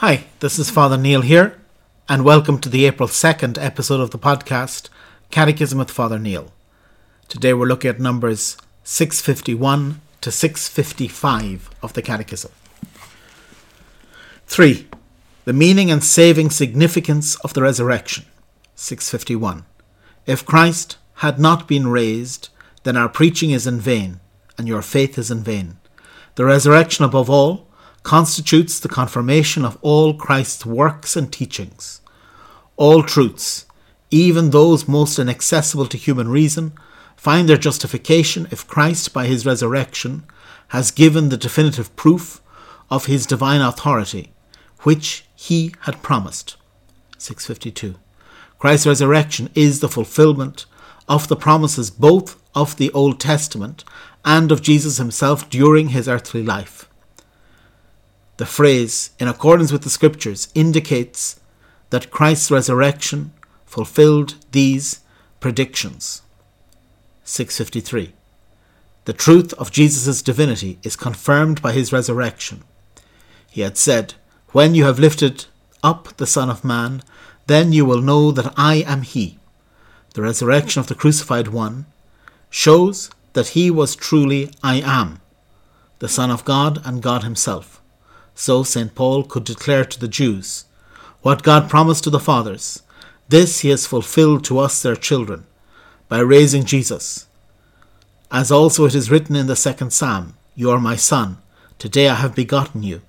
Hi, this is Father Neil here, and welcome to the April 2nd episode of the podcast Catechism with Father Neil. Today we're looking at numbers 651 to 655 of the Catechism. 3. The meaning and saving significance of the resurrection. 651. If Christ had not been raised, then our preaching is in vain, and your faith is in vain. The resurrection, above all, constitutes the confirmation of all Christ's works and teachings. All truths, even those most inaccessible to human reason, find their justification if Christ, by his resurrection, has given the definitive proof of his divine authority, which he had promised. 652. Christ's resurrection is the fulfillment of the promises both of the Old Testament and of Jesus himself during his earthly life. The phrase, in accordance with the scriptures, indicates that Christ's resurrection fulfilled these predictions. 653. The truth of Jesus' divinity is confirmed by his resurrection. He had said, When you have lifted up the Son of Man, then you will know that I am he. The resurrection of the crucified one shows that he was truly I am, the Son of God and God himself so St. Paul could declare to the Jews, What God promised to the fathers, this he has fulfilled to us their children, by raising Jesus. As also it is written in the second psalm, You are my son, today I have begotten you.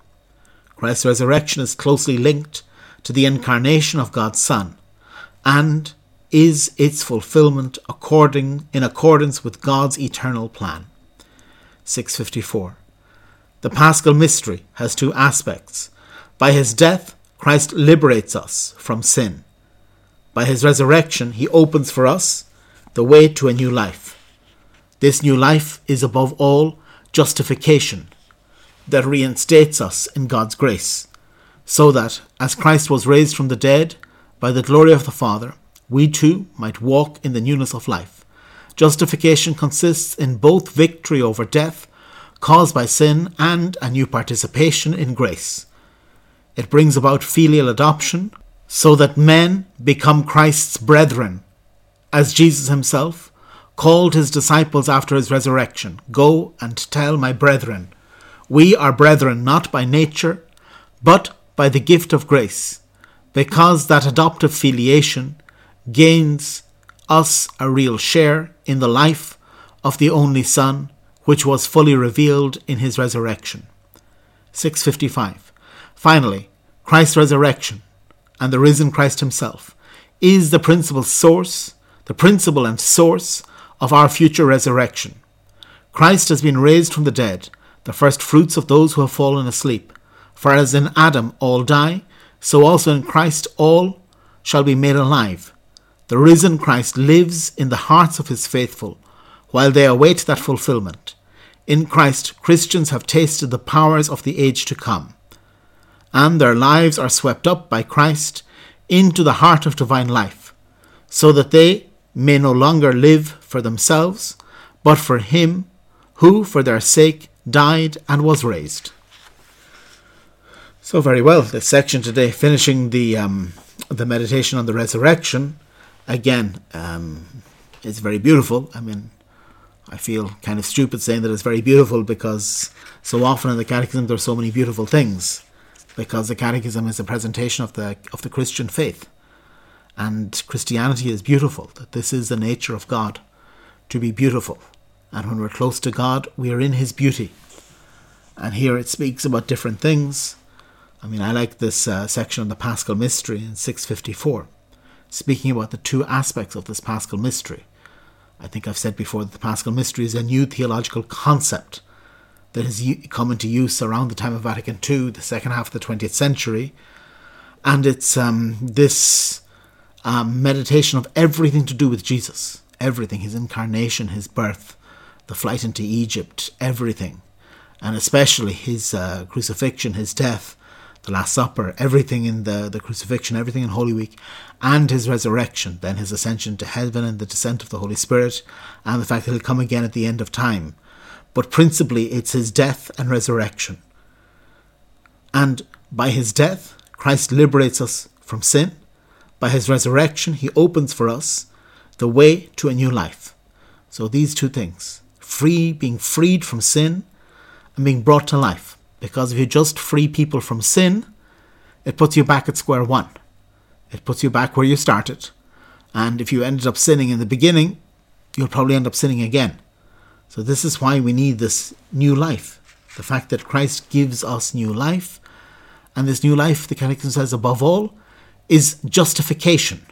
Christ's resurrection is closely linked to the incarnation of God's Son, and is its fulfillment according in accordance with God's eternal plan. 654 the paschal mystery has two aspects. By his death, Christ liberates us from sin. By his resurrection, he opens for us the way to a new life. This new life is above all justification that reinstates us in God's grace, so that, as Christ was raised from the dead by the glory of the Father, we too might walk in the newness of life. Justification consists in both victory over death caused by sin and a new participation in grace. It brings about filial adoption so that men become Christ's brethren, as Jesus himself called his disciples after his resurrection Go and tell my brethren. We are brethren not by nature, but by the gift of grace, because that adoptive filiation gains us a real share in the life of the only Son which was fully revealed in his resurrection. 655. Finally, Christ's resurrection and the risen Christ himself is the principal source, the principle and source of our future resurrection. Christ has been raised from the dead, the first fruits of those who have fallen asleep. For as in Adam all die, so also in Christ all shall be made alive. The risen Christ lives in the hearts of his faithful, while they await that fulfillment. In Christ, Christians have tasted the powers of the age to come, and their lives are swept up by Christ into the heart of divine life, so that they may no longer live for themselves, but for Him who, for their sake, died and was raised. So, very well, this section today, finishing the, um, the meditation on the resurrection, again, um, is very beautiful. I mean, I feel kind of stupid saying that it's very beautiful because so often in the Catechism there are so many beautiful things. Because the Catechism is a presentation of the of the Christian faith, and Christianity is beautiful. That this is the nature of God, to be beautiful, and when we're close to God, we are in His beauty. And here it speaks about different things. I mean, I like this uh, section on the Paschal Mystery in 654, speaking about the two aspects of this Paschal Mystery I think I've said before that the Paschal Mystery is a new theological concept that has come into use around the time of Vatican II, the second half of the 20th century. And it's um, this um, meditation of everything to do with Jesus everything his incarnation, his birth, the flight into Egypt, everything. And especially his uh, crucifixion, his death, the Last Supper, everything in the, the crucifixion, everything in Holy Week, and his resurrection, then his ascension to heaven and the descent of the Holy Spirit, and the fact that he'll come again at the end of time. But principally, it's his death and resurrection. And by his death, Christ liberates us from sin. By his resurrection, he opens for us the way to a new life. So these two things free, being freed from sin, and being brought to life. Because if you just free people from sin, it puts you back at square one. It puts you back where you started. And if you ended up sinning in the beginning, you'll probably end up sinning again. So, this is why we need this new life. The fact that Christ gives us new life. And this new life, the Catechism says, above all, is justification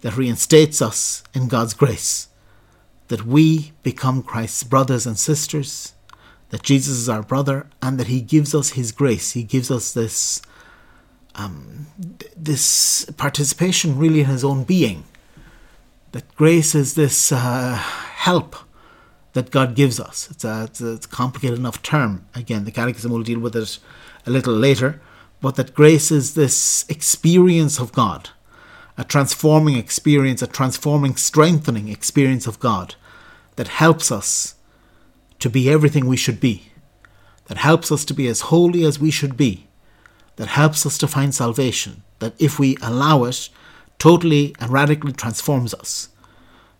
that reinstates us in God's grace. That we become Christ's brothers and sisters, that Jesus is our brother, and that He gives us His grace. He gives us this, um, this participation really in His own being. That grace is this uh, help that God gives us. It's a, it's a, it's a complicated enough term. Again, the Catechism will deal with it a little later. But that grace is this experience of God, a transforming experience, a transforming, strengthening experience of God that helps us to be everything we should be, that helps us to be as holy as we should be, that helps us to find salvation, that if we allow it, totally and radically transforms us.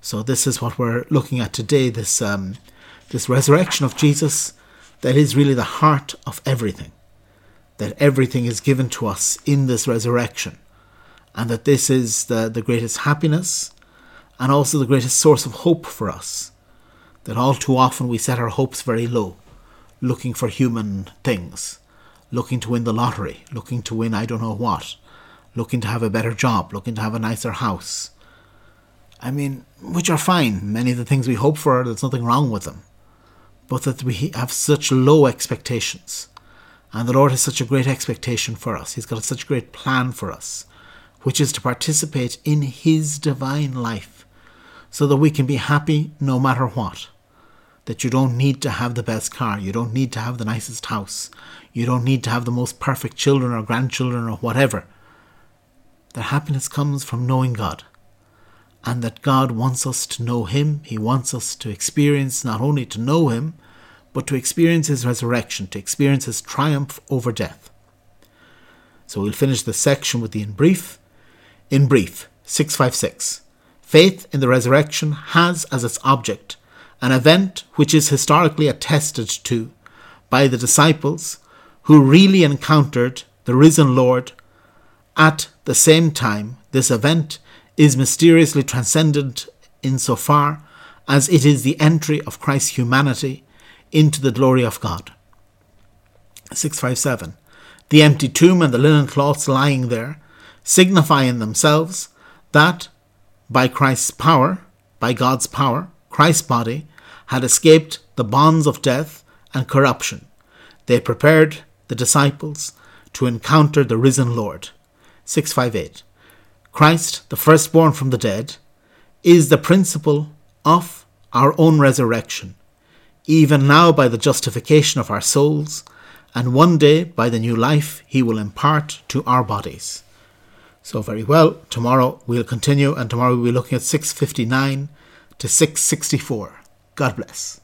So this is what we're looking at today. This um, this resurrection of Jesus, that is really the heart of everything. That everything is given to us in this resurrection, and that this is the, the greatest happiness, and also the greatest source of hope for us. That all too often we set our hopes very low, looking for human things, looking to win the lottery, looking to win I don't know what, looking to have a better job, looking to have a nicer house I mean, which are fine. Many of the things we hope for, there's nothing wrong with them. But that we have such low expectations. And the Lord has such a great expectation for us. He's got such a great plan for us, which is to participate in His divine life so that we can be happy no matter what. That you don't need to have the best car, you don't need to have the nicest house, you don't need to have the most perfect children or grandchildren or whatever. That happiness comes from knowing God and that God wants us to know Him. He wants us to experience not only to know Him, but to experience His resurrection, to experience His triumph over death. So we'll finish this section with the in brief. In brief, 656. Faith in the resurrection has as its object an event which is historically attested to by the disciples who really encountered the risen Lord. At the same time, this event is mysteriously transcendent insofar as it is the entry of Christ's humanity into the glory of God. 657. The empty tomb and the linen cloths lying there signify in themselves that by Christ's power, by God's power, Christ's body had escaped the bonds of death and corruption. They prepared the disciples to encounter the risen Lord. 658. Christ, the firstborn from the dead, is the principle of our own resurrection, even now by the justification of our souls, and one day by the new life he will impart to our bodies. So, very well, tomorrow we'll continue, and tomorrow we'll be looking at 659 to 664. God bless.